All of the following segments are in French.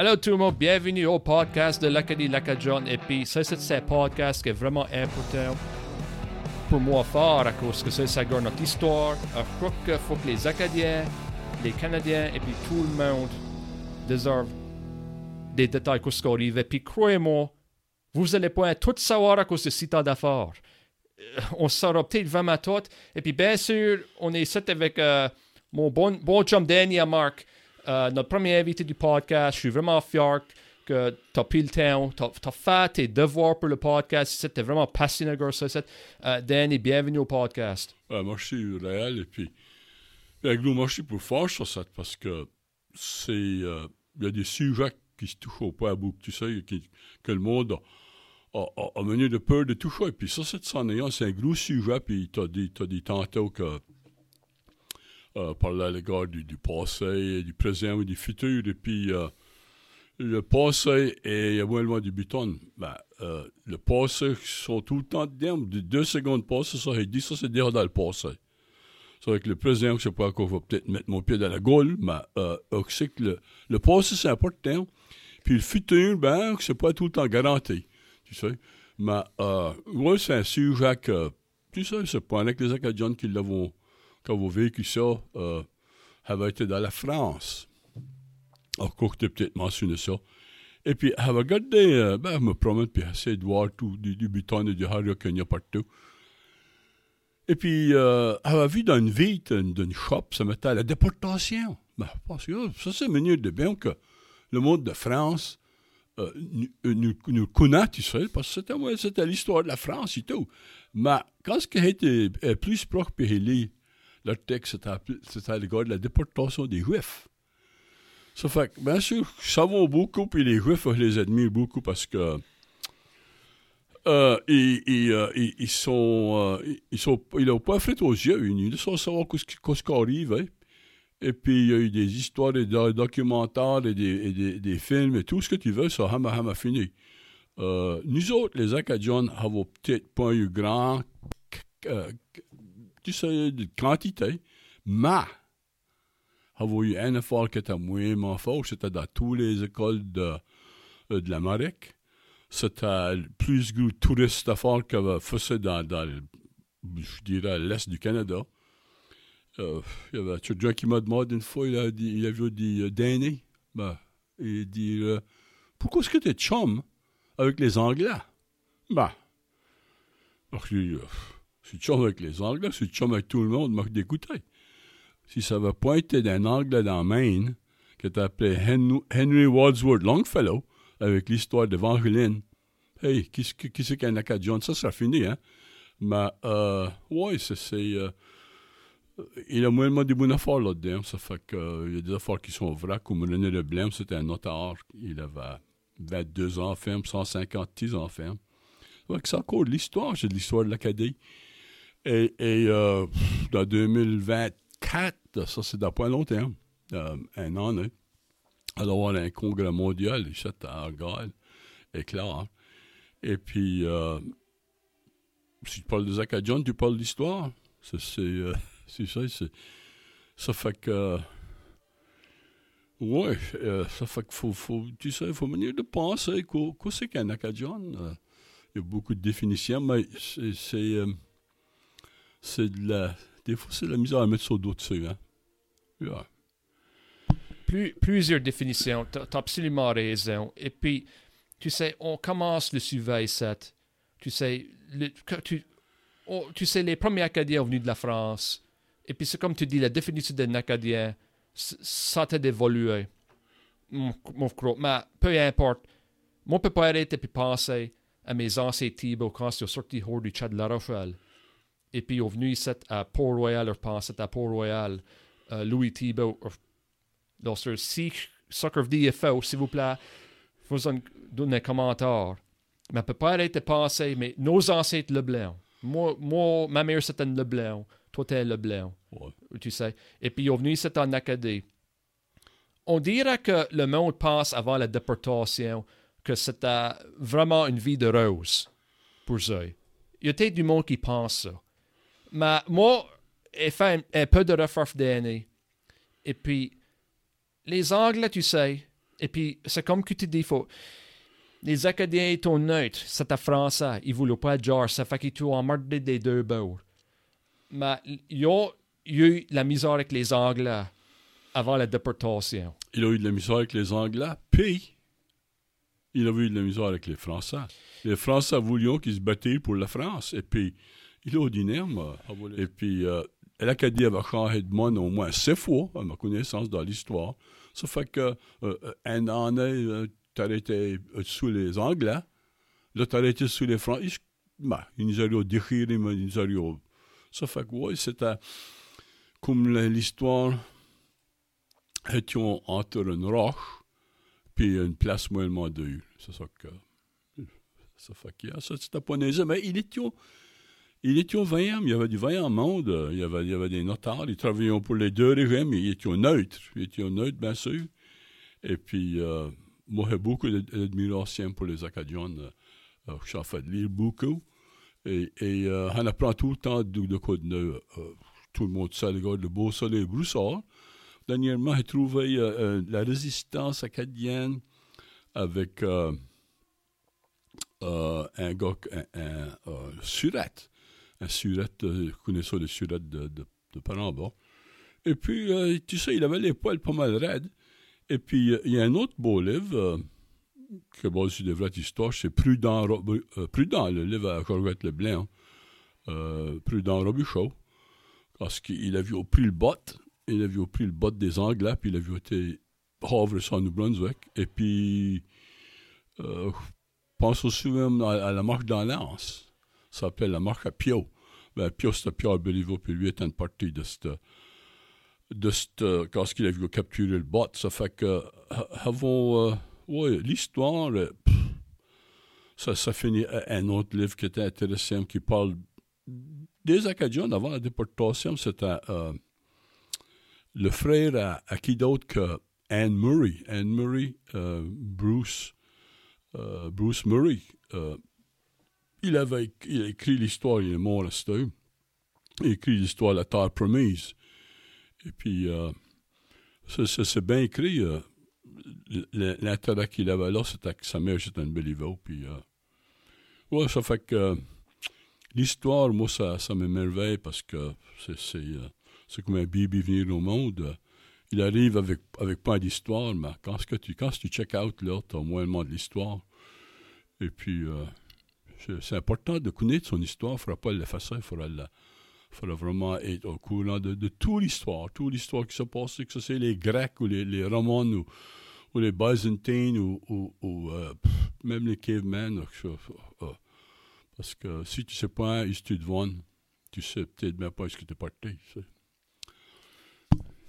Allô tout le monde, bienvenue au podcast de l'Acadie Lacadjon. Et puis ça, c'est un podcast qui est vraiment important pour moi fort à cause que ça, ça garde notre histoire. Je crois faut que les Acadiens, les Canadiens et puis tout le monde déservent des détails que ce arrive. Et puis croyez-moi, vous allez pas tout savoir à cause de site d'affaires. Euh, On saura peut-être vraiment tout. Et puis bien sûr, on est ici avec euh, mon bon, bon chum Danny et Marc. Euh, notre premier invité du podcast. Je suis vraiment fier que tu as pris le temps, tu as, fait tes devoirs pour le podcast. C'était vraiment passionné de ça. Euh, Danny, bienvenue au podcast. Moi, je suis réel et puis, avec nous, suis pour fort sur ça parce que c'est. euh, Il y a des sujets qui se touchent pas à bout, tu sais, que le monde a, a, a mené de peur de toucher. Et puis ça, c'est s'en ayant, c'est un gros sujet, puis tu as dit, t'as dit tantôt que. Euh, parler à l'égard du, passé, du présent et du futur, et puis. euh, le passé et également du buton, ben, euh, le passé sont tout le temps dedans. De deux secondes passées, ça, il dit ça, c'est déjà dans le passé. C'est avec le présent, je sais pas qu'on va peut-être mettre mon pied dans la gaule, mais c'est que le, passé, c'est important. Puis le futur, ben, c'est pas tout le temps garanti. Tu sais. Mais, ouais, c'est un sujet que, tu sais, c'est pas avec les Acadiens qui l'avons, ont vécu ça, euh, avaient été dans la France. Que tu peut-être mentionné ça. Et puis, elle va regarder, euh, ben, elle me promène, puis essayer de voir tout, du, du buton et du hario qu'il y a partout. Et puis, euh, elle a vu dans une vitre d'une shop, ça mettait à la déportation. Ben, pense que oh, ça, c'est mieux de bien que le monde de France euh, nous, nous, connaît, tu sais, parce que c'était, ouais, l'histoire de la France et tout. Mais quand ce qui été euh, plus proche, puis il lit le texte, c'était, à l'égard de la déportation des Juifs. Ça fait que, bien sûr, va beaucoup, puis les Juifs, je les admire beaucoup parce que euh, ils, euh, sont, euh, ils- ils sont, ils n'ont pas fait aux yeux, ils ils savent savoir qu'est-ce qui arrive, hein. Et puis, il y a eu des histoires, des do- documentaires, et des, des, des films, et tout ce que tu veux, ça hama hama fini. Nous autres, les Acadiens, avons peut-être pas eu grand, de quantité, mais avons eu un effort qui était moins fort, c'était dans toutes les écoles de, euh, de l'Amérique. C'était plus gros touriste effort qu'il avait fait dans, dans je dirais, l'Est du Canada. Euh, il y avait quelqu'un qui m'a demandé une fois, il a, dit, il a vu euh, Danny, ben, il dit euh, Pourquoi est-ce que tu es chum avec les Anglais? Ben, alors, je dis, je suis chum avec les Anglais, je suis chum avec tout le monde, m'a d'écouter. Si ça pas été d'un Anglais dans Maine, qui était appelé Hen- Henry Wadsworth Longfellow, avec l'histoire d'Evangeline, hey, qui, c'est- qui c'est qu'un Acadien? Ça sera fini, hein? Mais, euh, ouais, c'est. euh, il a moins des bonnes affaires là-dedans. Ça fait que, euh, il y a des affaires qui sont vraies. Comme René Leblanc, c'était un notaire. Il avait 22 enfants, 150 petits. Ça fait que c'est encore de l'histoire. C'est de l'histoire de l'Acadie. Et, et euh, dans 2024, ça c'est dans pas longtemps, euh, un an, hein, y avoir un congrès mondial ici à Argyle, et clair. Et puis, euh, si tu parles des Acadiens, tu parles d'histoire. Euh, c'est ça, ça fait que. Euh, ça fait qu'il faut, faut, tu sais, faut venir de penser qu'est-ce qu'un Acadien. euh, il y a beaucoup de définitions, mais c'est, c'est de la. Des fois, c'est de la misère à mettre sur d'autres dessus, hein. Yeah. Plus- plusieurs définitions, tu as absolument raison. Et puis, tu sais, on commence le sujet 7. Tu sais, tu, tu sais, les premiers Acadiens venus de la France. Et puis, c'est comme tu dis, la définition d'un Acadien, ça t'a évolué. Mon. Mais peu importe. Moi, je peux pas arrêter puis penser à mes anciens Thibault quand ils sont sortis hors du chat de La Rochelle. Et puis, ils sont venus ici à Port-Royal, je pense, à Port-Royal. euh, Louis Thibault, lorsque si ce que vous dites est faux, s'il vous plaît, vous donnez un commentaire. Mais on peut pas arrêter de penser, mais nos ancêtres Leblanc. Moi, moi ma mère c'était Leblanc. Toi, t'es Leblanc. Ouais. Tu sais. Et puis, ils sont venus ici en Acadie. On dirait que le monde pense avant la déportation que c'était vraiment une vie de rose pour eux. Il y a peut-être du monde qui pense ça. Mais moi, j'ai fait un, peu de recherche d'année. Et puis, les Anglais, tu sais, Et puis, c'est comme que tu dis, les Acadiens étaient neutres, c'était français, ils ne voulaient pas genre, ça fait qu'ils en mode des deux bords. Mais ils ont eu la misère avec les Anglais avant la déportation. Il a eu de la misère avec les Anglais, puis il a eu de la misère avec les Français. Les Français voulaient qu'ils se battaient pour la France, et puis il a dit moi. Et puis, euh, l'Acadie avait changé de monde au moins six fois, à ma connaissance, dans l'histoire. Ça fait que euh, un année, euh, tu arrêté sous les Anglais, là, tu arrêté sous les Français. Ben, ils nous ont déchiré, mais ils nous ont... Ça fait que, oui, c'était comme l'histoire était entre une roche puis une place moyennement deux. C'est ça que... Ça fait que, ça, c'était pas mais il était il était au 20 il y avait du 20 monde, il y avait, des notaires, ils travaillaient pour les deux régimes, ils étaient neutres, ils étaient neutres, bien sûr. Et puis, euh, moi, j'ai beaucoup d'admiration pour les Acadiens, euh, j'ai fait lire beaucoup. Et, euh, on apprend tout le temps de, de quoi de euh, tout le monde sait, le beau soleil broussard. Dernièrement, j'ai trouvé la résistance acadienne avec un gars, un surette un surette, euh, connaissant le surette de, de, de. Et puis, euh, tu sais, il avait les poils pas mal raides. Et puis, il y a un autre beau livre, euh, que bon, c'est de vraie histoire, c'est Prudent, euh, Prudent, le livre à Corvette Leblanc, euh, Prudent Robuchot, parce qu'il a vu au prix le bot, il a vu au prix le bot des Anglais, puis il a vu été Havre sans New Brunswick, et puis, euh, pense aussi même à, à la marche dans l'Anse s'appelle la marque à Pio. Ben, Pio, c'était Pierre Béliveau, puis lui était une partie de cette. De cette quand il a vu capturer le bot. Ça fait que. Avant. Euh, oui, l'histoire. Euh, ça, ça finit un autre livre qui était intéressant qui parle des Acadiens avant la déportation. C'était euh, le frère à, à, qui d'autre que Anne Murray? Anne Murray, euh, Bruce, euh, Bruce Murray. Euh, il avait a écrit l'histoire, il est mort à Il a écrit l'histoire de la Terre promise. Et puis, euh, c'est bien écrit. Euh, L'intérêt qu'il avait là, c'était que sa mère, c'était une Béliveau. Puis, euh, ouais, ça fait que euh, l'histoire, moi, ça, ça m'émerveille parce que c'est c'est comme un bébé venir au monde. Il arrive avec, avec pas d'histoire, mais quand, que tu, quand tu check out, là, tu as moins de l'histoire. Et puis, c'est important de connaître son histoire. Il ne faudra pas l'effacer. Il faudra, la, faudra vraiment être au courant de, de toute l'histoire. Toute l'histoire qui se passe, que ce soit les Grecs ou les, les Romains ou, ou, les Byzantines ou, ou, euh, même les Cavemen. Euh, euh, parce que si tu ne sais pas tu te vends, tu sais peut-être même pas où tu es parti.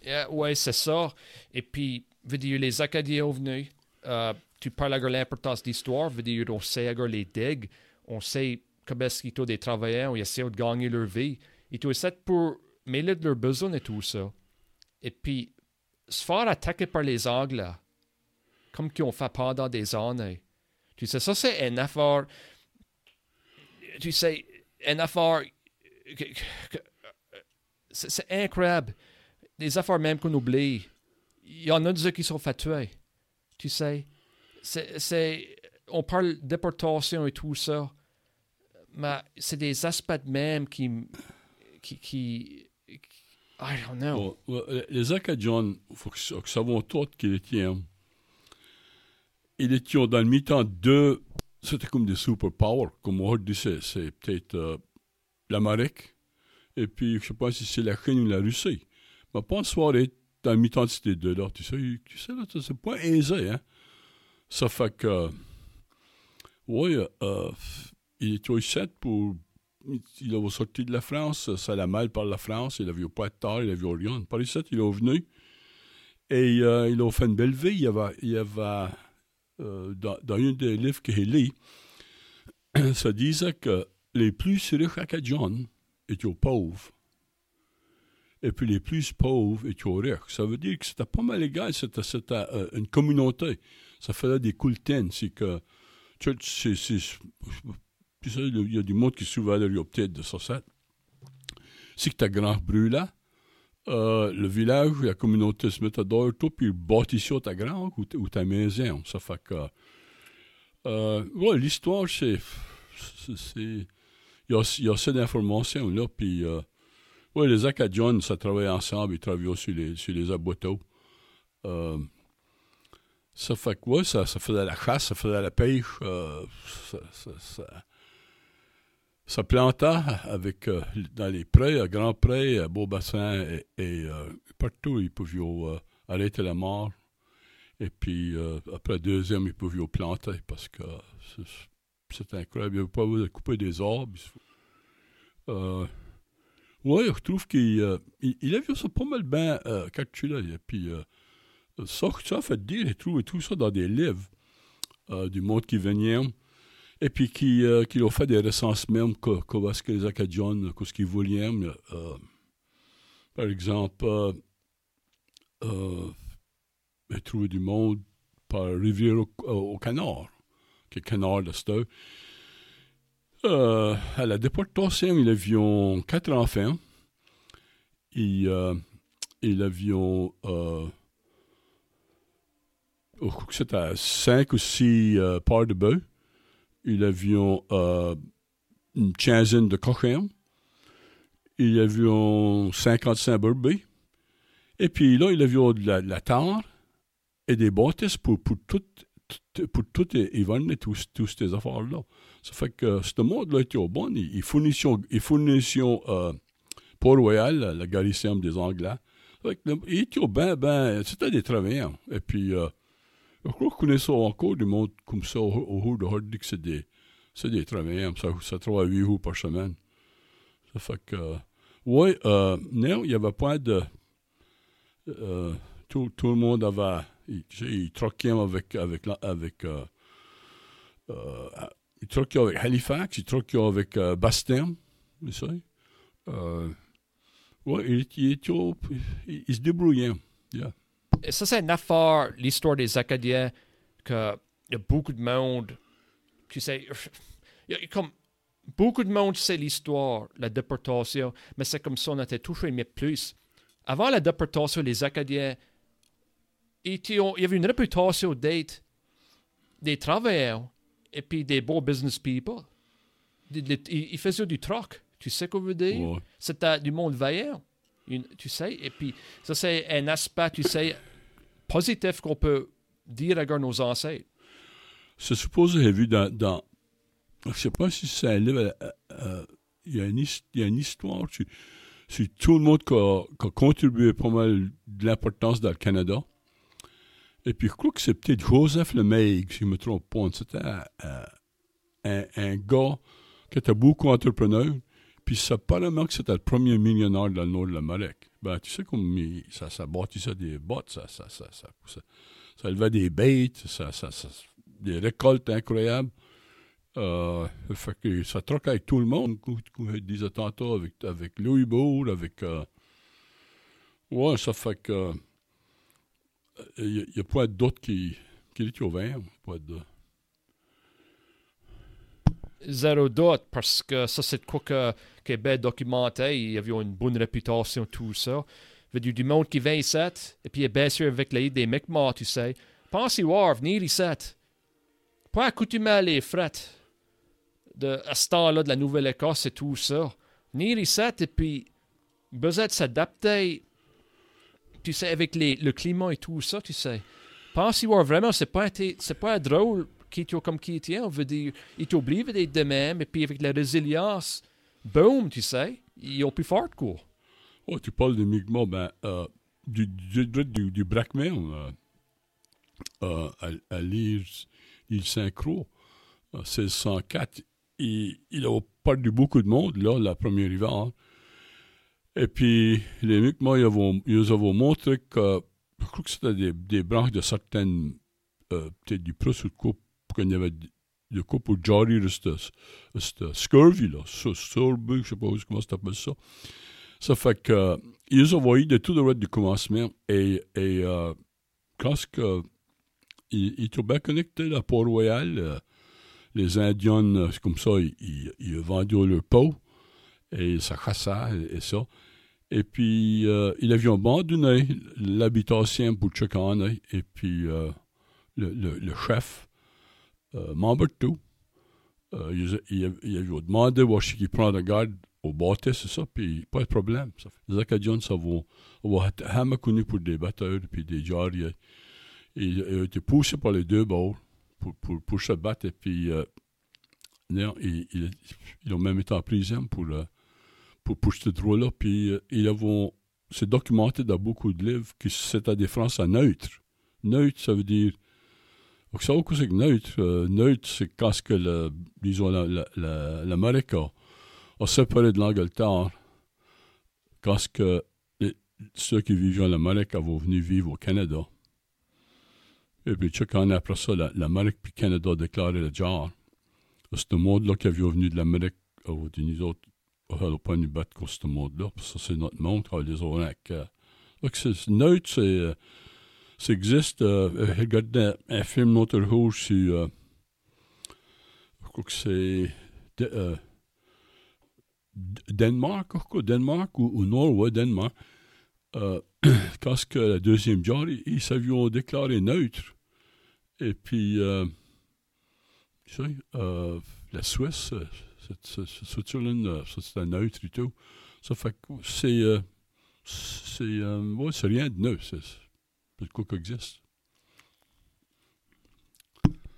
Yeah, oui, c'est ça. Et puis, veux dire, les Acadiens venus, euh, tu parles de l'importance de l'histoire, veux dire, on sait les digues on sait comment est-ce qu'ils ont des travailleurs, ils essaient de gagner leur vie. Ils ont essayé pour mêler leurs besoins et tout ça. Et puis, se faire attaquer par les Anglais, comme qu'ils ont fait pendant des années. Tu sais, ça, c'est une affaire. Tu sais, une affaire. C'est incroyable. Des affaires même qu'on oublie. Il y en a des qui sont fait. Tu sais. On parle de déportation et tout ça mais c'est des aspects même qui, qui, qui, I don't know. Bon, les Acadiens, il faut que, savons tous qu'ils étaient, ils étaient dans le mi-temps de, c'était comme des superpowers, comme on dit, c'est, peut-être euh, l'Amérique, et puis je ne sais pas si c'est la Chine ou la Russie. Mais pas en soirée, dans le mi-temps de ces deux-là, tu sais, tu sais là, c'est pas aisé, hein. Ça fait que, oui, euh, il était au 7 pour. Il avait sorti de la France, ça allait mal par la France, il avait pas de tard, il avait rien. Par ici, il est venu et euh, il a fait une belle vie. Il y avait, euh, dans, un des livres qu'il lit, ça disait que les plus riches acadiens étaient pauvres. Et puis les plus pauvres étaient riches. Ça veut dire que c'était pas mal égal, c'était, c'était euh, une communauté. Ça faisait des cultines. C'est que, puis ça, il y a du monde qui souvent leur peut-être de ça. C'est que ta grand brûle là, euh, le village, la communauté se mettait dehors, tout, puis ils bâtissaient ta grange ou, ta- maison. Ça fait que. Euh, l'histoire, c'est. Il y a, y a assez d'informations, là, puis. Euh, les Acadiens, ça travaillait ensemble, ils travaillaient sur les, sur les. Euh, ça fait que, ouais, ça, ça faisait la chasse, ça faisait la pêche, euh, ça plantait avec, euh, dans les prés, à Grand Pré, à Beaubassin et, et euh, partout, ils pouvaient euh, arrêter la mort. Et puis, euh, après deuxième, ils pouvaient planter parce que c'est- incroyable. Il n'y avait pas couper des arbres. Euh, oui, je trouve qu'il euh, il, il a vu ça pas mal bien euh, calculé. Et puis, euh, ça, ça fait dire, il trouve tout ça dans des livres euh, du monde qui venait. Et puis qui, euh, qui ont fait des recensements que, que que les Acadiens, que ce qu'ils voulaient. Euh, par exemple, euh, euh, trouvé du monde par Rivière au, au Canard, qui est Canard de Steu. Euh, à la déportation, ils avaient quatre enfants. Euh, ils euh, oh, c'était cinq ou six euh, parts de bœuf. Ils avaient euh, une quinzaine de cochons. Ils avaient 55 brebis. Et puis là, ils avaient de la, de et des bâtisses pour, pour tout, tout- pour tout et, et tous, tous ces affaires-là. Ça fait que ce monde-là était au bon. Ils, fournissaient, ils fournissaient euh, Port-Royal, la, garnison des Anglais. Ça fait que ils étaient ben, ben, c'était des travailleurs. Et puis, euh, je crois qu'on connaît ça encore, du monde comme ça, au, au de Hardick, c'est des, c'est des travailleurs. Ça, ça travaille 8 jours par semaine. Ça fait que, euh, non, il n'y avait pas de, tout, tout le monde avait, il, il avec, avec, avec, euh, euh, il troquait avec Halifax, il troquait avec Bastien, vous savez. Ouais, il, il, il, il se débrouillait. Yeah. Et ça, c'est une affaire, l'histoire des Acadiens, que il y a beaucoup de monde qui sait. y a Comme, beaucoup de monde sait l'histoire, la déportation, mais c'est comme ça on était toujours aimé plus. Avant la déportation, les Acadiens, il y avait une réputation d'être des travailleurs et puis des beaux business people. Ils faisaient du troc. Tu sais quoi je veux dire? Ouais. C'était du monde vaillant. Tu sais, et puis ça, c'est un aspect, tu sais, positif qu'on peut dire à nos ancêtres. C'est supposé, j'ai vu dans. Je sais pas si c'est un livre. euh, euh, Il y, a une histoire sur, sur tout le monde qui a, contribué pas mal de l'importance dans le Canada. Et puis, je crois que c'est peut-être Joseph Lemaitre, si je ne me trompe pas. C'était euh, un, gars qui était beaucoup entrepreneur. Puis, apparemment que c'était le premier millionnaire dans le nord de l'Amérique. Ben, tu sais, comme ça, ça bâtissait des bottes, ça, ça, ça, ça, ça, élevait des bêtes, ça, ça, des récoltes incroyables. Euh, ça fait que ça troque avec tout le monde, comme je disais avec, avec Louis Bourg, avec... euh, ouais, ça fait que... Il n'y a, pas d'autres qui, qui étaient au vert. Pas de... Zéro doute, parce que ça, c'est quoi que, bien documenté. Il y avait une bonne réputation, tout ça. Il y avait du, monde qui vient ici, et puis est bien sûr avec l'aide des Mi'kmaq, tu sais. Pensez voir, venir ici. Pas accoutumer à les frettes de, à ce temps-là de la Nouvelle-Écosse et tout ça. Venir ici, et puis besoin de s'adapter, tu sais, avec les, le climat et tout ça, tu sais. Pensez voir, vraiment, c'est pas, c'est pas drôle qui est comme qui est, on veut dire, il t'oublie d'être de même, et puis avec la résilience, boum, tu sais, ils ont plus fort, quoi. Oh, tu parles de Mi'kmaq, ben, euh, du, du, du, du, Brackman, euh, euh, à, à l'île, en 1604, il, il a perdu beaucoup de monde, là, la première hiver. Et puis, les Mi'kmaq, ils ils avaient montré que, je crois que c'était des, des branches de certaines, euh, peut-être du Prusse ou de qu'il y avait de- quoi pour jarrer cette, scurvy, là, ce je sais pas comment ça s'appelle ça. Ça fait que, euh, ils ont envoyé de tout le reste du commencement et, et euh, quand ce que, ils, ils étaient bien connectés à Port-Royal, euh, les Indiens, euh, comme ça, ils, ils, ils vendaient leur peau et ça chassait et, ça. Et puis, euh, il avait abandonné l'habitation pour année. Et puis, euh, le, chef, euh, Mambertou, euh, il, il, il, avait demandé où est-ce qu'il prend la garde au bâtiment, c'est ça, puis pas de problème. Les Acadiens, ça va, on va connu pour des batteurs, puis des jariers. Il, il a été poussé par les deux bords pour, pour, pour se battre, et puis, euh, ils, ils, ils, ont même été en prison pour... Euh, pour, pour ce droit-là. Puis ils avons, c'est documenté dans beaucoup de livres que c'est à différence à neutre. Neutre, ça veut dire. Vous savez quoi c'est que neutre? Euh, neutre, c'est quand que le, disons, l'Amérique a, a, séparé de l'Angleterre, les, ceux qui vivaient en Amérique avaient venu vivre au Canada? Et puis, chaque année après ça, l'Amérique puis le Canada déclaré le genre. C'est le monde-là qui avait venu de l'Amérique, nous autres, on n'a pas nous battre contre ce monde-là, parce que c'est notre monde les oracs. Donc, c'est neutre, c'est. Ça existe. Euh, regardez un film Notre Rouge sur. Euh, je crois que c'est. De, euh, Danemark, quoi, Danemark ou, ou Norway, Danemark. Euh, quand que la deuxième genre, ils, s'avaient déclaré neutre. Et puis, euh, tu sais, euh, la Suisse, c'est un neutre et tout. Ça fait que c'est. C'est ouais, rien de neuf. C'est quoi existe.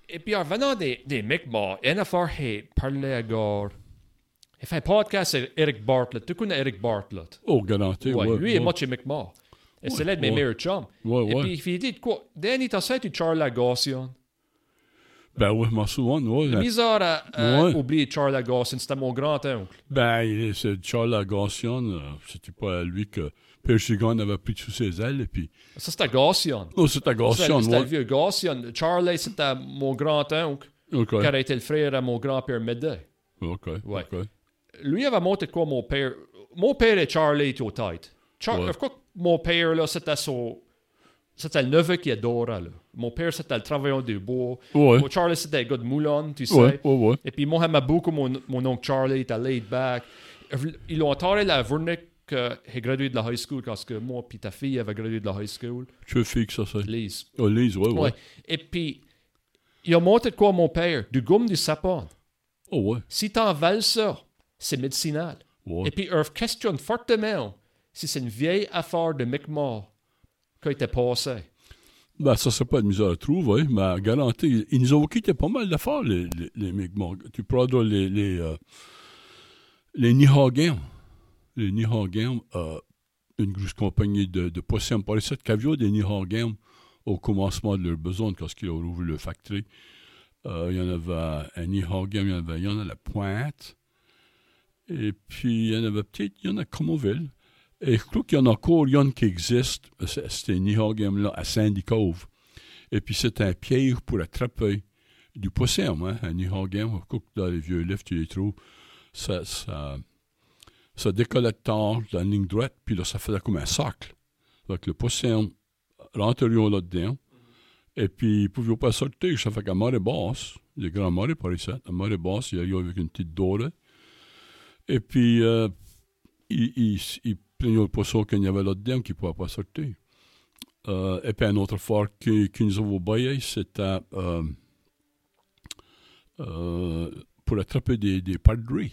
Et puis en venant des, des Mi'kmaq, qui parlait à Gare. Il fait un podcast avec Eric Bartlett. Tu connais Eric Bartlett? Oh, garanti. Ouais, ouais, lui ouais. est moitié Mi'kmaq. Et c'est l'un de mes meilleurs chums. Ouais, Et ouais. puis il dit quoi? Danny, t'as ça, tu Charles Lagosian. Ben oui, m'en souviens, ouais. Bizarre à, à Ouais. oublier Charles Lagosian, c'était mon grand-oncle. Ben, c'est Charles Agassian, euh, c'était pas à lui que Persigan avait pris sous ses ailes, et puis... Ça, c'était Gaussian. Oh, C'était le ouais. vieux Gaussian. Charlie, c'était mon grand-oncle, OK, qui a été le frère à mon grand-père Médée. OK, Ouais. Lui avait monté de quoi mon père. Mon père et Charlie étaient au tête. Char... Ouais. Mon père, là, c'était son. C'était le neveu qui adorait, là. Mon père, c'était le travailleur du bois. Ouais, Mon Charlie, c'était un gars de Moulin, tu sais. Et puis, moi, j'aimais beaucoup mon, mon oncle Charlie, il était laid back. Ils ont entendu la Vernick qui a gradué de la high school, parce que moi puis ta fille avait gradué de la high school. Tu veux fixe ça, c'est... Lise. Oh, Lise, ouais, ouais. Ouais. Et puis, ils ont monté de quoi mon père? Du gomme du sapin. Oh, ouais, Si t'en vales ça, c'est médicinal. ouais. Et puis, ils questionne fortement si c'est une vieille affaire de Mi'kmaq qui a été passée. Ben, ça, c'est pas de misère à trouver, mais garanti, ils nous ont quitté pas mal d'affaires, les, les, les Mi'kmaq. Tu prendras les, les, euh, les Nihagans. Les euh, une grosse compagnie de, de poissons par ici, qui avait des au commencement de leur besoin, quand ils ont ouvert le factory. Euh, il y en avait un Nihagam, il y en avait, il a la Pointe. Et puis, il y en avait peut-être, il y en a à Comoville. Et je crois qu'il y en a encore, il y en a qui existent. C'était Nihagam-là à Sandy Cove. Et puis, c'est un piège pour attraper du poisson, hein, un Nihagam. Je crois que dans les vieux livres, tu les trouves. Ça, ça, ça décollait de la ligne droite, puis là, ça faisait comme un cercle. Donc, le poisson rentrait là-dedans. Et puis, il ne pouvait pas sortir. Ça fait qu'à marée basse, les grands marées par ici, à marée basse, il arrive avec une petite dorée. Et puis, euh, il, il, il plaignait le poisson qu'il y avait là-dedans qui ne pouvait pas sortir. Euh, et puis, un autre fort qui, qui nous a baillé, c'était pour attraper des, des perdrix.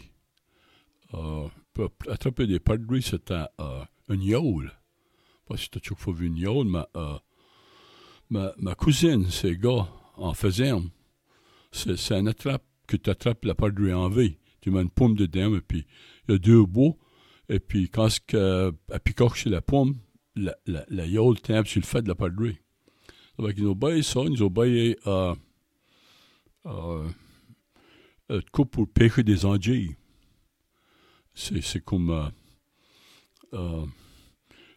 Attraper des perdrix, c'était euh, un yaoul. Je sais pas si tu as fois vu une yaoul, mais euh, ma, ma cousine, ces gars, en faisaient, c'est un attrape que tu attrapes la perdrix en vie. Tu mets une pomme dedans, et puis il y a deux bouts, et puis quand elle picoche sur la pomme, la, la, la yaoul tombe sur le fait de la perdrix. Donc, ils baillé ça, ils baillé euh, euh, euh, quoi pour pêcher des anguilles. C'est comme euh, euh,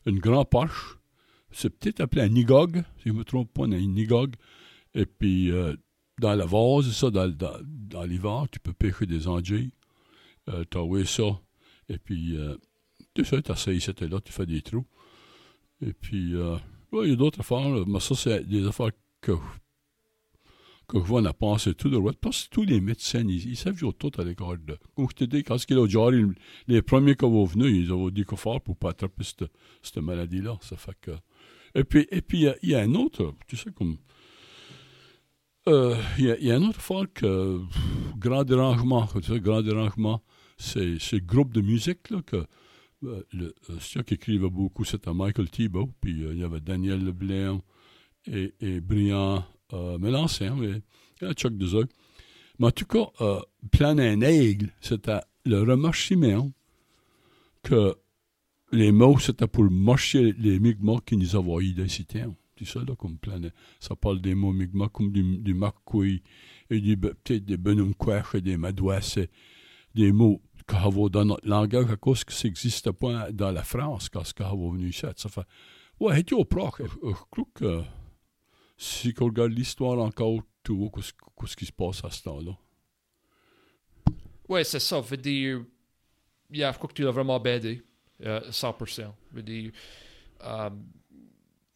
une grande perche. C'est peut-être appelé un nigog, si je ne me trompe pas, un nigog. Et puis, euh, dans la vase, ça, dans, dans, l'hiver, tu peux pêcher des anguilles. Euh, tu envoies ça. Et puis, tu sais, tu essayes c'était là, tu fais des trous. Et puis, euh, il y a d'autres affaires, mais ça, c'est des affaires que que on a pensé tout droit, parce que tous les médecins, ils, ils savaient tout à l'école. Comme je te dis, quand il a déjà les premiers qui sont venus, ils ont dit qu'il faut pour pas attraper cette, cette maladie-là. Ça fait que. Et puis, et puis, il y, a un autre, tu sais, comme. Euh, il y, a, un autre fois que. Pff, grand dérangement, tu sais, grand dérangement, c'est ce groupe de musique, là, que. Euh, le, euh, ceux qui écrivait beaucoup, c'était Michael Thibault, puis il y avait Daniel Leblanc et Brian euh, Mélancin, mais il y a Chuck Dezeux. Mais en tout cas, euh, Plan un aigle, c'était le remerciement que les mots, c'était pour marcher les Mi'kmaq qui nous eu des citernes. C'est ça, là, comme plan. Ça parle des mots Mi'kmaq comme du, du Makui, et du, peut-être des Benumkwech et des Madouas, des mots avait dans notre langage à cause que ça n'existait pas dans la France quand ce qu'on venu ici. Ça fait, ouais, c'est au proche. Je crois que si on regarde l'histoire encore, tu vois ce qui se passe à ce temps-là. Oui, c'est ça. Veut dire, yeah, je crois que tu l'as vraiment bien dit. Uh, 100%. Veut dire,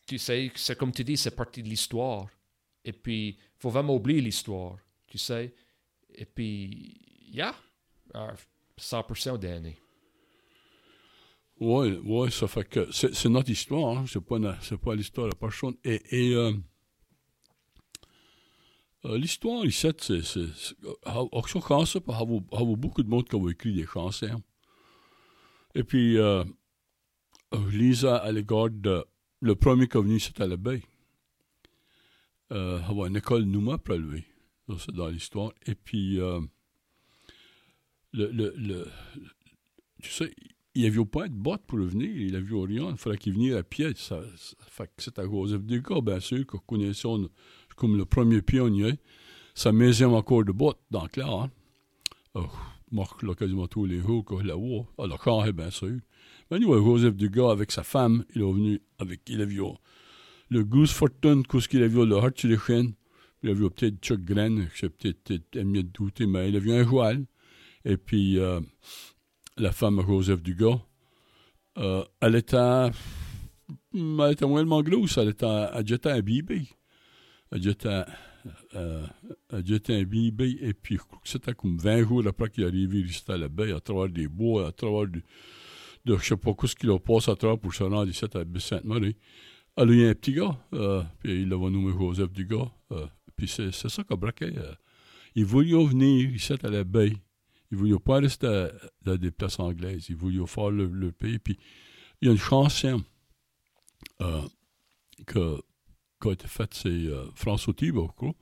tu sais, c'est comme tu dis, c'est partie de l'histoire. Et puis, il faut vraiment oublier l'histoire, tu sais. Et puis, yeah, uh, 100% d'année. Oui, ouais, ça fait que c'est notre histoire, hein, c'est pas, pas l'histoire de la personne. Et, et euh, euh, l'histoire ici, c'est. Zo'n chansons, hebben we beaucoup de monde qui ont écrit des chansons. Et puis, euh, Lisa, à l'égard. Le premier qui est venu, c'était l'abeille. Euh, avoir une école Nouma prélevé. C'est dans l'histoire. Et puis, euh, le, le, le, tu sais, il n'y avait pas de botte pour venir. Il avait rien. Il fallait qu'il vienne à pied. Ça, ça fait que c'était à Dugas, bien sûr, que connaissons comme le premier pionnier. Sa maison encore de botte dans le clair. Hein. Oh, marque là quasiment tous les jours que là-haut. À la carré, bien sûr. Mais nous, Joseph Dugas, avec sa femme, il est venu avec, il a vu le Goose Fortune, qu'est-ce qu'il a vu le les chaînes. Il a vu peut-être Chuck Gren, je sais peut-être de douter, mais il a vu un joual. Et puis, euh, la femme Joseph Dugas, euh, elle était, elle était moins grosse, elle était, elle était un jetait un bébé, et puis c'était comme 20 jours après qu'il est arrivé à la baie, à travers des bois, à travers de, de je sais pas ce qu'il a passé à travers pour se rendre ici à Sainte-Marie. Elle a eu un petit gars, euh, puis il l'avait nommé Joseph Dugas, euh, puis c'est, ça qu'a braqué. Euh, il voulait venir ici à la baie. Il voulait pas rester dans des places anglaises. Il voulait faire le, le pays. Puis il y a une chanson euh, que qui a été faite, c'est euh, François Thibault, quoi.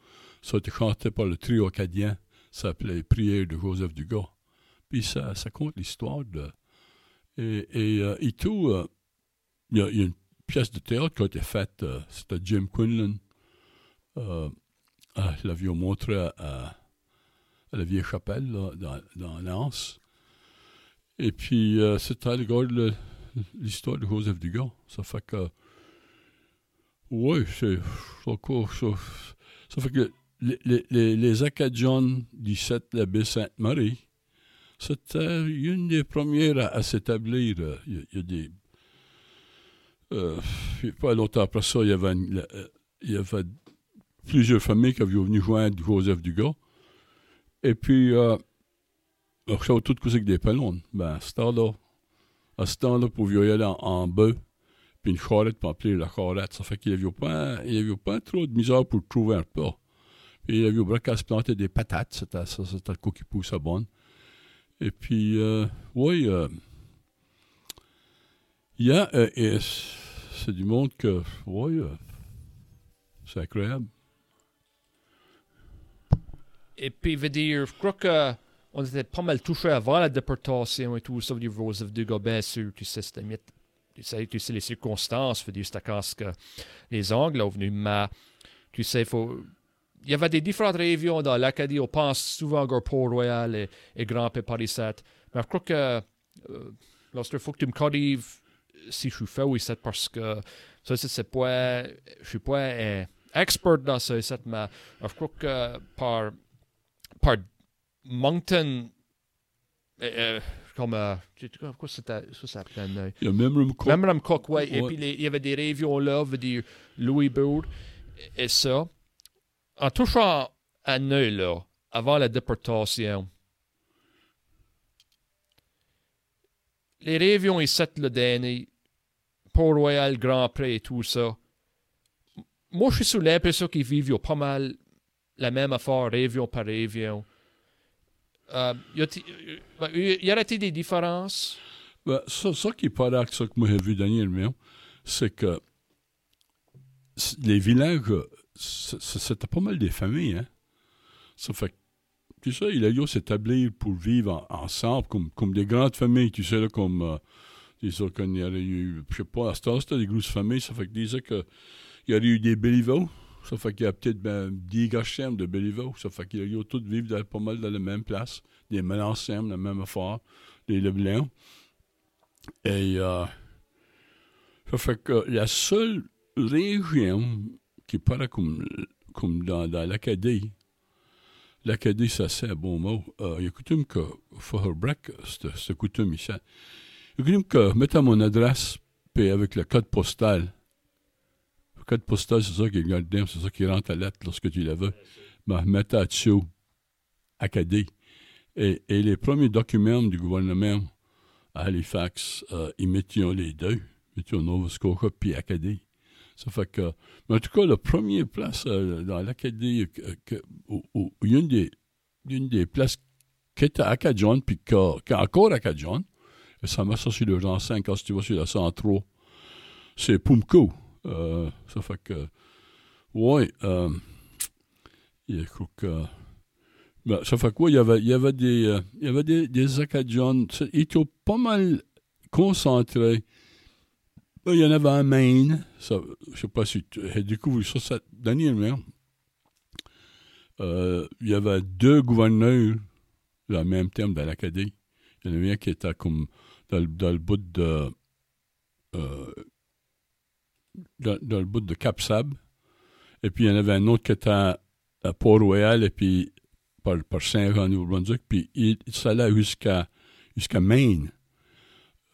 Ça a été chanté par le trio acadien, ça s'appelait Prière de Joseph Dugas. Puis ça, ça compte l'histoire de. Et, et, euh, et tout, euh, il y, a une pièce de théâtre qui a été faite, c'était Jim Quinlan. Ah, l'avions montré à, à, à, la vieille chapelle, dans, dans Lens. Et puis, c'était le l'histoire de Joseph Dugas. Ça fait que oui, c'est ça. Ça fait que les, les, les Acadiens du 7 la baie Sainte-Marie, c'était une des premières à, s'établir. Il, y, a des. Euh, pas longtemps après ça, il y avait, une, il y avait plusieurs familles qui avaient venu joindre Joseph Dugas. Et puis, euh, je savais tout que c'est que des pelons. Ben, à ce temps-là, à ce temps-là, pour y aller en, en bœuf, puis une charrette pour appeler la charrette. Ça fait qu'il n'y avait, pas, avait pas trop de misère pour trouver un pas. Puis il avait au braque à se planter des patates. C'était ça, c'était le coup qui pousse à bonne. Et puis, euh, oui, euh, il y a, euh, c'est du monde que, oui, euh, c'est incroyable. Et puis, veut dire, je crois que on était pas mal touché avant la déportation et tout ça, veut dire Joseph Dugas, bien sûr, tu sais, c'était tu sais, tu sais les circonstances, quand que les Anglais sont venus, mais tu sais, faut, il y avait des différentes régions dans l'Acadie, on pense souvent à Port-Royal et, et Grand-Pé Paris 7, mais je crois que euh, faut que tu me corriges si je suis fait ou ici, parce que ça, c'est pas, je suis pas un expert dans ça mais je crois que par, par Moncton, euh, comme euh, quoi c'était ça s'appelait il y a Memram Cook Memram Cook ouais. ouais. et puis les, il y avait des régions là veut dire Louisbourg et, ça en touchant années, là, avant la déportation, les révions ici, le dernier, Port-Royal, Grand Prix et tout ça, moi, je suis sous l'impression qu'ils vivent pas mal la même affaire, région par région. Euh, y aurait-il des différences? Ben, ça, ça qui paraît que ça que moi j'ai vu dernièrement, c'est que les villages, c'était pas mal des familles, hein. Ça fait tu sais, il a dû s'établir pour vivre ensemble, comme, comme des grandes familles, tu sais, là, comme, euh, disons qu'il y aurait eu, je sais pas, à ce c'était des grosses familles, ça fait que disait que il y aurait eu des Béliveaux, ça fait qu'il y a peut-être ben, 10 gachèmes de Béliveau, ça fait qu'il y a eu tous vivre dans, pas mal dans la même place, des Mélancèmes, la même affaire, des Leblanc. Et, euh, ça fait que la seule région qui paraît comme, comme dans, l'Acadie, l'Acadie, ça c'est un bon mot. Euh, il y a coutume que, for break, c'est coutume ici. Il y a coutume que, mettez mon adresse, puis avec le code postal. Code postal, c'est ça qui est gardé, c'est ça qui rentre à lettre lorsque tu la veux. À dessus Acadie. Et, et, les premiers documents du gouvernement à Halifax, euh, ils mettaient les deux. Ils mettaient Nova Scotia puis Acadie. Ça fait que, mais en tout cas, la première place euh, dans l'Acadie, euh, où, une, des, une des places qui était à Acadion, puis qui est encore à Acadion, et ça m'a sorti le genre 5 quand tu vas sur la 103, c'est Pumco. Ça fait que, ouais, euh, il que, ben, ça fait quoi, il y avait, il y avait des, euh, il y avait des, des Acadiens, ils étaient pas mal concentrés il y en avait un Maine. Ça, je sais pas si tu as découvert ça, ça dernièrement. Euh, il y avait deux gouverneurs le même terme dans l'Acadie. Il y en avait un qui était comme dans, dans le bout de. Euh, dans, le bout de Cap-Sab. Et puis il y en avait un autre qui était à, Port-Royal et puis par, Saint-Jean, New-Brunswick. Puis il, ça allait jusqu'à jusqu'à Maine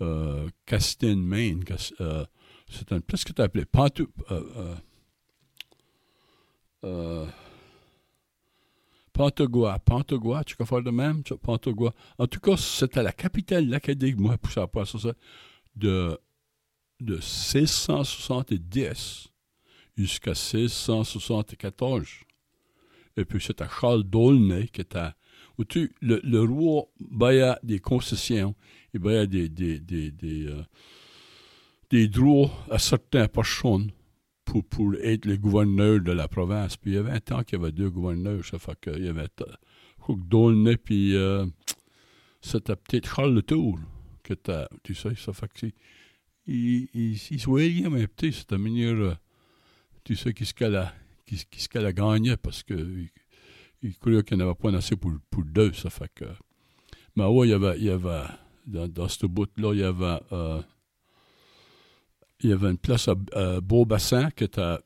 euh, Castin, Maine. Euh, c'est une place que tu appelée Pantou. Euh, euh, Pantagua. Pantagua, tu peux faire de même? Pantagua. En tout cas, c'était la capitale de l'Acadie, moi, pour ça, ça, de, de 1670 jusqu'à 1674. Et puis c'était Charles d'Aulnay qui était tu, le, le roi baillait des concessions il y a des, des, euh, des droits à certains personnes pour, être le gouverneur de la province. Puis il y avait un temps qu'il y avait deux gouverneurs, ça fait qu'il y avait Hook Dolnay, puis euh, c'était peut-être Charles Le Tour, que tu sais, ça fait que il, il, il se voyait, mais peut-être c'était manière, euh, tu sais, qu'est-ce qu'elle a, qu'est-ce qu'elle a gagné, parce que il, il croyait qu'il n'y en avait pas assez pour, pour deux, ça fait que... Mais ouais, il y avait, il y avait dans, ce bout-là, il y avait euh, il y avait une place à, Beaubassin qui était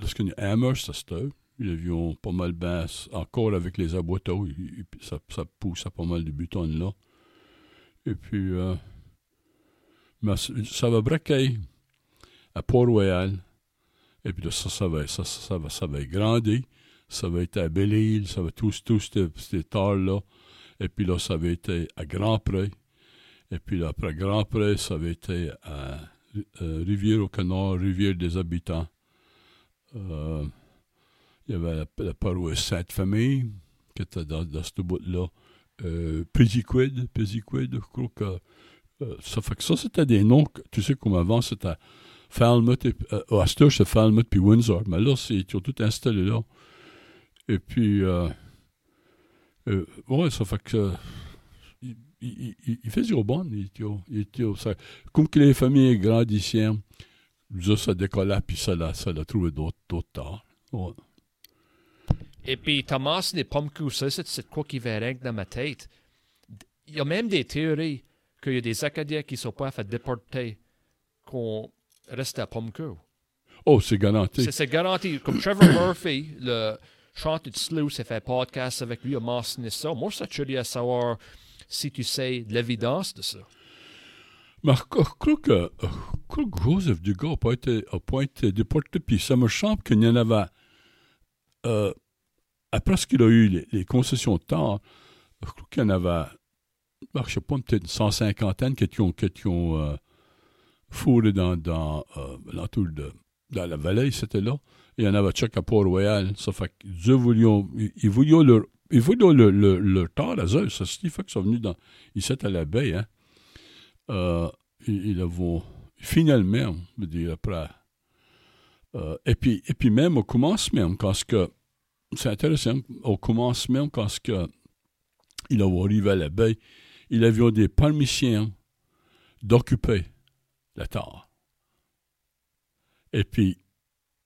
lorsqu'on est Amherst, c'était ils avions pas mal basse, encore avec les aboiteaux, ça, ça pousse à pas mal de butons là. Et puis, euh, mais ça va braquer à Port-Royal. Et puis là, ça, ça va, ça, ça, va, ça va grandir. Ça va être à Belle-Île, ça va tous, tous ces, ces là Et puis là, ça va être à Grand-Pré. Et puis après Grand Pré, ça avait été à Rivière-au-Canard, Rivière des Habitants. Il y avait la, la paroisse Sainte-Famille, qui était dans, dans ce bout-là. Euh, je crois que. Euh, ça fait que ça, c'était des noms, tu sais, comme avant, c'était Falmouth, et, euh, Astor, c'est Falmouth puis Windsor. Mais là, ils tout installé là. Et puis, euh, ouais, ça fait que il, il, il faisait au bon. Il était, ça, comme que les familles grandissaient, ça, décollait, puis ça l'a, ça l'a trouvé d'autres, tard. Ouais. Et puis, Thomas, les pommes coussées, c'est, c'est quoi qui va dans ma tête. Il y a même des théories qu'il y a des Acadiens qui ne sont pas fait déporter, qu'on reste à Pomco. Oh, c'est garanti. C'est, garanti. Comme Trevor Murphy, le chanteur de Slew, s'est fait podcast avec lui, a mentionné ça. Moi, ça curieux à savoir si tu sais l'évidence de ça. Mais je crois que, que Joseph Dugas n'a pas été, a pas été déporté, puis ça me semble qu'il y en avait euh, après ce qu'il a eu les, les concessions de tard, je crois qu'il y en avait, ben, je sais pas, peut-être une cent cinquantaine qui ont, qui ont euh, fourré dans, dans euh, de dans la vallée, c'était là. Il y en avait chaque à Port-Royal. Ça fait qu'ils voulions, ils, voulaient leur, ils voulaient le, le, le tard à signifie qu'ils sont venus dans, à la baie, hein. Euh, ils, avons, finalement, je veux dire, après, euh, et puis, et puis même au commencement, quand ce que, c'est intéressant, au commencement, quand ce que, il avait arrivé à la baie, il avait des permissions d'occuper la terre. Et puis,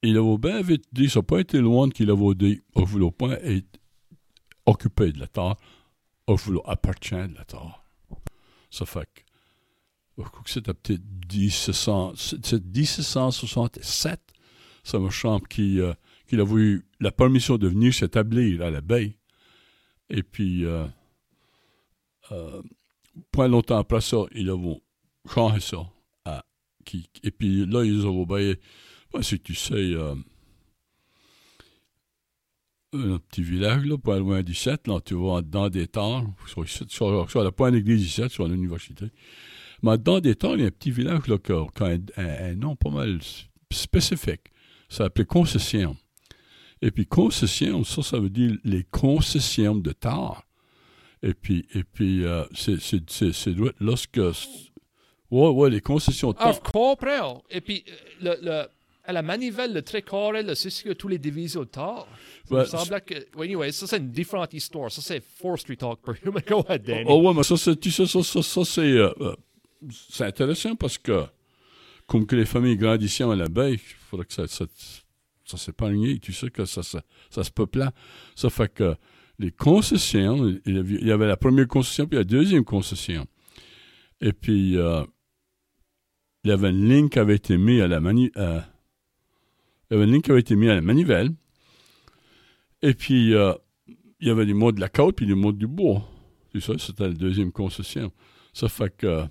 il avait bien vite dit, ça n'a pas été loin qu'il avait dit, on ne voulait pas être occupé de la terre, on voulait appartenir de la terre. Ça fait que, je crois que c'était peut-être 1700 c'est 1767, ça me semble, qu'il euh, avait eu la permission de venir s'établir à la baie. Et puis, euh, euh, pas longtemps après ça, ils avaient changé ça. et puis là, ils ont obéi. Ben, si tu sais, euh, un petit village, là, pas loin du 7, là, tu vas dans des temps, sur, sur, sur, la pointe d'église du 7, sur l'université. Mais dans des temps, il y a un petit village là, qui a, un, nom pas mal spécifique. Ça s'appelait Concession. Et puis concession, ça, ça veut dire les concessions de terre. Et puis, et puis euh, c'est, c'est, c'est, c'est lorsque... Ouais, ouais, les concessions Ah, comprends. Et puis, euh, le, le, à la manivelle, le là, c'est ce que tous les divisions tard. Ça Ouais, me semble que. Anyway, ça, c'est une différente histoire. Ça, c'est forestry talk pour you. Mais go ahead, Danny. Oh ouais, mais ça, c'est, tu sais, ça, ça, ça, c'est, euh, euh, c'est intéressant parce que, comme que les familles grandissaient à la baie, il faudrait que ça, ça, ça s'épargne, tu sais que ça, ça, ça se peuplait. Ça fait que les concessions, il y avait, la première concession puis la deuxième concession. Et puis, euh, il y avait une ligne qui avait été mise à la mani, euh, il y avait une ligne qui avait été mise à la manivelle. Et puis, euh, il y avait des mots de la côte puis des mots du bois. C'est ça, c'était la deuxième concession. Ça fait que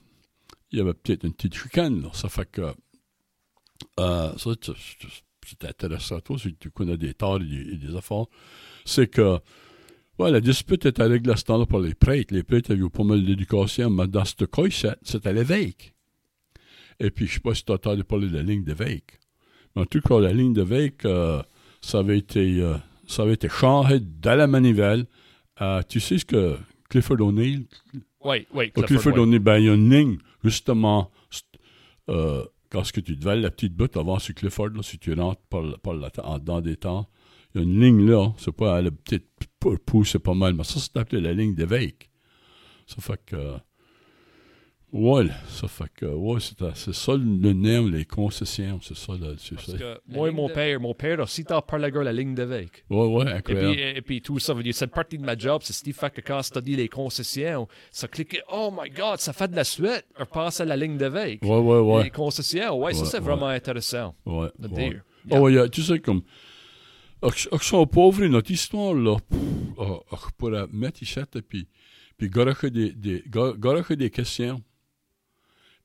il y avait peut-être une petite chicane, là. Ça fait que euh, ça, c'est- intéressant, toi, si tu connais des torts et et des affaires. C'est que ouais, la dispute était réglée à ce temps-là par les prêtres. Les prêtres avaient eu pas mal d'éducation, mais dans ce cas c'était l'évêque. Et puis, je ne sais pas si tu as entendu parler de la ligne d'évêque. Mais en tout cas, la ligne d'évêque, euh, ça avait été euh, ça avait été changé dans la manivelle. Euh, tu sais ce que Clifford O'Neill, Oui, oui. au Clifford O'Neill, ben, il y a une ligne, justement, st- euh, quand ce que tu devais la petite butte avant sur Clifford, là, si tu rentres par, la- par la, en- dans des temps, il y a une ligne là, c'est pas la petite pou- pouce, c'est pas mal, mais ça, c'est appelé la ligne d'évêque. Ça fait que. Ouais, ça fait que. Ouais, c'est ça le nom, les concessions, c'est ça, là, c'est Parce ça. que moi et mon père, mon père a si tard par la gueule la ligne d'évêque. Ouais, ouais, Et incroyable. puis, et puis tout ça veut dire, cette partie de ma job, c'est ce qui fait que quand tu dit les concessions, ça clique, oh my god, ça fait de la suite, on passe à la ligne d'évêque. Ouais, ouais, ouais. Les concessions, ouais, ça Ouais, c'est ouais. vraiment intéressant ouais, de ouais. dire. Oh, ouais, y a- tu sais, comme. Ach, ach, sont pauvres, notre histoire, là. pff, ah, ach, pour la mettre ici, et puis. Puis, des, des, des questions.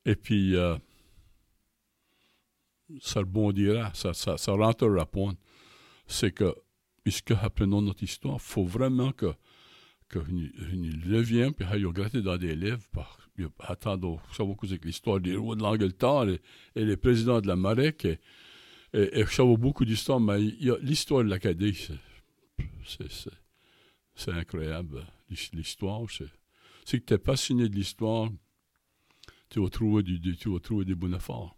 Et puis, euh, ça rebondira, ça, ça, ça rentrera point. C'est que, puisque, apprenons notre histoire, il faut vraiment que. nous levions, puis aille gratter dans des livres, puis attendre, que c'est que l'histoire des rois de l'Angleterre et, et les présidents de la Marek, et, et, et je savais beaucoup d'histoires, mais l'histoire de l'Acadie, c'est, incroyable. l'his- L'histoire, c'est, si tu es passionné de l'histoire, tu vas trouver, du, tu vas trouver des bonnes affaires.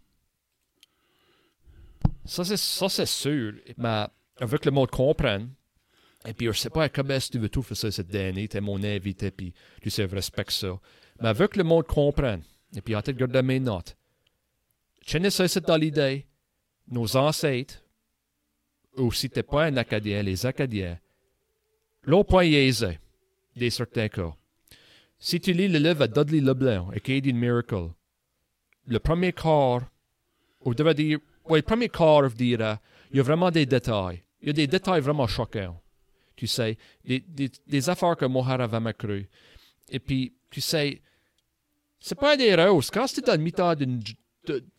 Ça, c'est, ça, sûr. Mais avec le monde comprenne, et puis je sais pas comment que tu veux tout faire ça cette année, t'es mon invité, puis tu sais, je respecte ça. Mais avec le monde comprenne, et puis en tête garde mes notes, tiens ça c'est dans l'idée, nos ancêtres, ou si t'es pas un Acadien, les Acadiens, l'ont pas niaisé, des certains cas. Si tu lis le livre à Dudley Leblanc, Acadian Miracle, le premier quart, ou devrais dire, oui, le premier je dirais, il y a vraiment des détails. Il y a des détails vraiment choquants. Tu sais, des, des, affaires que Mohara avait jamais cru. Et puis, tu sais, c'est pas des roses. Quand tu es dans le mi-temps d'une.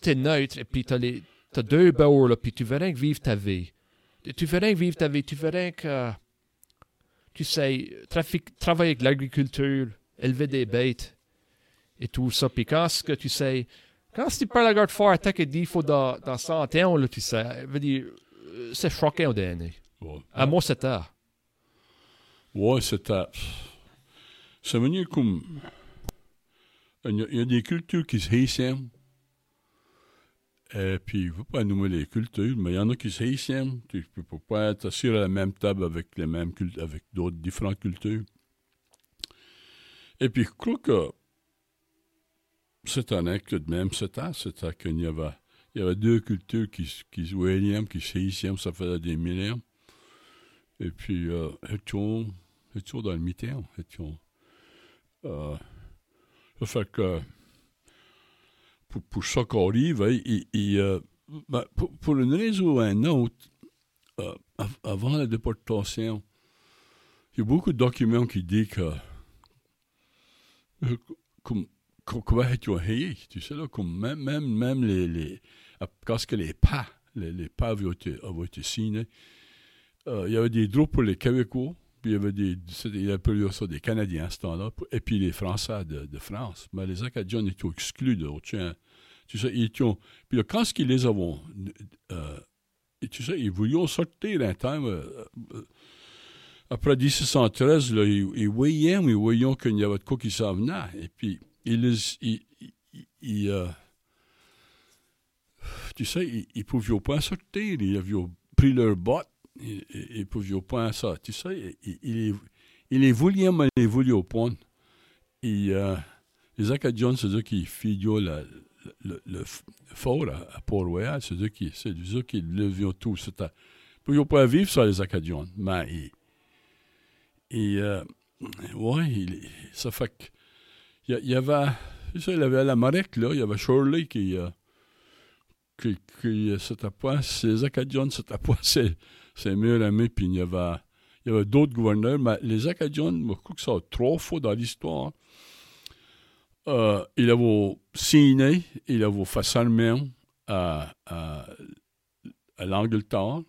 T'es neutre et puis t'as les. T'as deux bords, là, puis tu verras que vivre ta vie. Tu verras que vivre ta vie. Tu verras que. tu sais, trafic, travailler avec l'agriculture, élever des bêtes et tout ça. Puis quand ce que tu sais, quand tu parles à garde fort, attaque et dit, faut dans, dans 100 ans, là, tu sais, veut dire, euh, c'est choquant au dernier. Ouais. À moi, c'était. Ouais, c'était. C'est venu comme. Il y, a, il y a des cultures qui se haïssent. Et puis, je ne veux pas nommer les cultures, mais il y en a qui se haïssent. Tu ne peux pas être assis à la même table avec avec d'autres différentes cultures. Et puis, je crois que cette année, que de même, c'était, c'était qu'il y il y avait deux cultures qui, qui se qui ça faisait des millénaires. Et puis, euh, étions, dans le mi-temps, étions. Euh, ça fait que, arrive, hein, il, il, euh, ben, pour, pour une raison ou un autre, euh, av- avant la déportation, il y a beaucoup de documents qui disent que, euh, comme, comme, tu sais, là, comme même, même, même les, les, parce que les pas, les, les pas avaient été, avaient été signés, euh, il y avait des droits pour les Québécois, il y avait des, il appelait ça des Canadiens à ce temps-là, et puis les Français de, France. Mais les Acadiens étaient exclus de tiens, Tu sais, ils étaient, puis là, quand ce qu'ils les avaient, euh, tu sais, ils voulaient sortir un temps, euh, euh, après 1613, là, ils, ils voyaient, ils voyaient qu'il y avait de quoi qui s'en venait, et puis ils ils, ils- tu sais, ils, ils pouvaient pas sortir, ils avaient pris leur botte, pouvaient pas ça, tu voulaient, mais ils les voulaient au point. Et, euh, les Acadiens, c'est qui figurent le, le, fort à, à Port-Royal, c'est eux qui, c'est eux qui levaient tout. C'était, ils pouvaient vivre ça, les Acadiens, mais ils, et, euh, ouais, il- ça fait que, il y, y avait, sais, il y avait la Marek, là, il y avait Shirley qui, euh, qui, qui c'était pas, ces Acadiens, c'était pas ses, ses meilleurs amis, puis il y avait, il y avait d'autres gouverneurs, mais les Acadiens, je crois que ça trois fois dans l'histoire, euh, ils avaient signé, ils avaient fait serment à, à, à l'Angleterre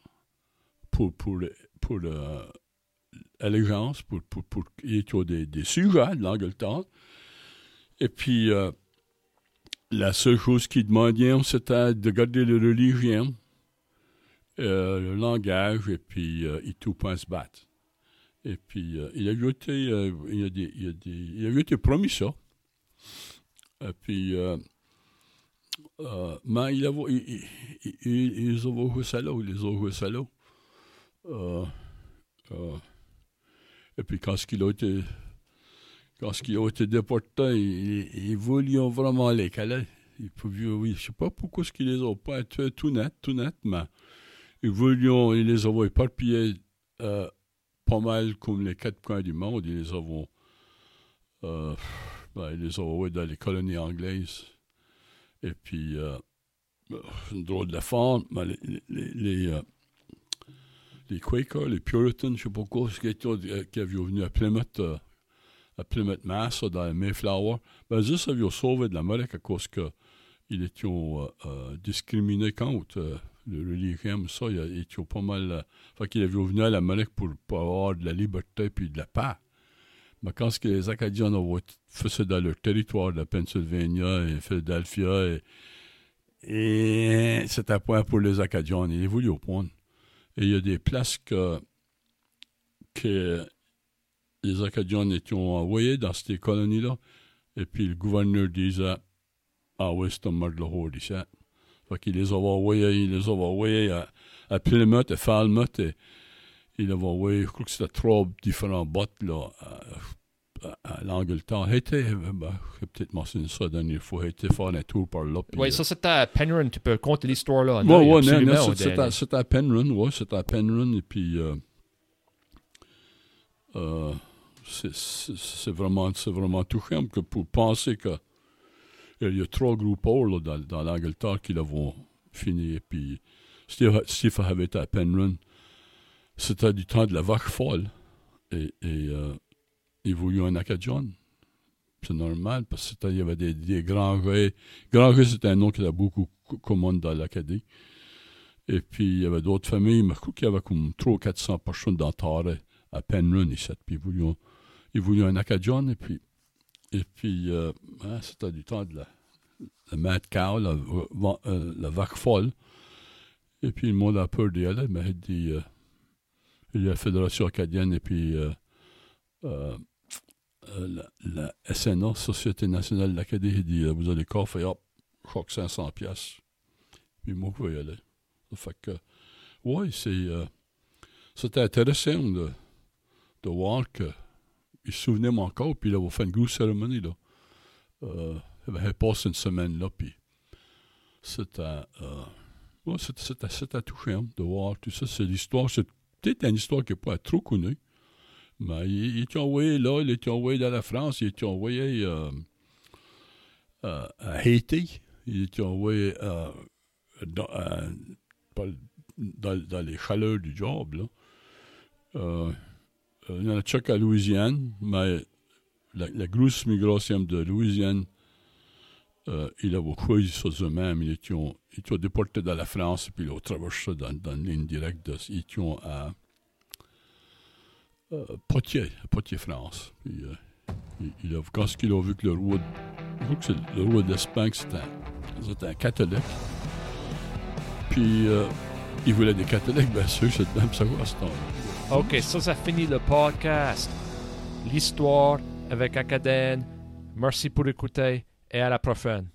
pour, pour, pour le, allégeance, pour, pour, pour, des, sujets de l'Angleterre. Et puis, euh, la seule chose qu'ils demandaient, c'était de garder la religion, euh, le langage, et puis euh, ils tout pas se battre. Et puis, euh, il a été, euh, il a des, il a des, il a été promis ça. Et puis, euh, mais il avait, il, il, il, ils avaient joué ça là, ils ont joué ça là. Et puis, quand il a été, quand il a été déporté, ils, ils voulaient vraiment les caler. Ils pouvaient, oui, je sais pas pourquoi ce qu'ils les ont pas tués tout net, tout net, mais ils voulaient, ils les avaient éparpillés euh, pas mal comme les quatre coins du monde. Ils les avaient, euh, ben, dans les colonies anglaises. Et puis, euh, une drôle de forme, les, euh, les Quakers, les Puritans, je sais pas quoi, qui, avaient venu à Plymouth, à Plymouth, Mass, dans le Mayflower, ben, juste avaient sauvé de l'Amérique à cause que ils étaient discriminés contre le religion, ça, ils étaient pas mal... Euh, fait qu'ils avaient venu à l'Amérique pour, pour avoir de la liberté puis de la paix. Mais quand que les Acadiens ont fait ça dans leur territoire de la Pennsylvanie et Philadelphia, et, et c'était pas pour les Acadiens, ils voulaient au point. Et il y a des places que, que les Acadiens étaient envoyés dans ces colonies-là, et puis le gouverneur disait Ah oui, c'est un mort de la. Fait qu'il les avait envoyés, il les avait envoyés à, à Plymouth, à Falmouth, et il avait envoyé, je crois que c'était trois différents bottes là, à, à, à l'Angleterre. Il était, ben, j'ai peut-être mentionné ça la dernière fois, il était faire un tour par là. Oui, ça c'était à Penryn, tu peux compter l'histoire là. Non, ouais, non, dernier. à- Penryn, ouais, c'est à Penryn, et puis euh, euh, c'est- vraiment, c'est vraiment touchant que pour penser que il y a trois groupes dans, dans l'Angleterre qui l'ont fini, puis Steve, avait été à Penryn, c'était du temps de la vache folle, et, et euh, il un Acadien. C'est normal, parce que c'était- il y avait des, des grands. Grand c'était un nom qui était beaucoup co- commun dans l'Acadie. Et puis, il y avait d'autres familles, mais je crois qu'il y avait comme 300 ou 400 personnes dans Taré à Penryn, ici. Puis ils voulaient, ils voulaient un Acadian, et puis, et puis euh, hein, c'était du temps de la, Mad Cow, la, euh, la vague folle. Et puis le monde a peur d'elle, mais il dit, euh, il y a la Fédération acadienne, et puis euh, euh, euh, la, la, SNA, Société nationale d'Acadie, il dit, vous allez coffrer, hop, je crois que 500 pièces. Puis moi, je vais y aller. Ça fait que, oui, c'est, euh, c'était intéressant de, de voir que il se souvenait encore, puis là, on fait une grosse cérémonie, là. Euh, il avait passé une semaine là, puis c'était, euh, c'était, touchant de voir tout ça. C'est l'histoire, c'est peut-être une histoire qui n'est pas trop connue, mais il, était envoyé là, il était envoyé dans la France, il était envoyé euh, euh, à Haïti, il était envoyé euh, dans, dans, les chaleurs du job. Euh, a Chuck à Louisiane, mais la, grosse migration de Louisiane, euh, il choisi ça eux-mêmes. Ils étaient, ils déportés dans la France, puis ils ont traversé dans, dans une ligne directe. Ils étaient à euh, Poitiers, Poitiers, France. Puis, euh, a, quand il a vu que le roi, que le roi d'Espagne, c'était un, un, catholique, puis euh, il voulait des catholiques, bien sûr, c'est même à ce temps-là. OK, ça, ça finit le podcast. L'histoire avec Acadène. Merci pour écouter et à la prochaine.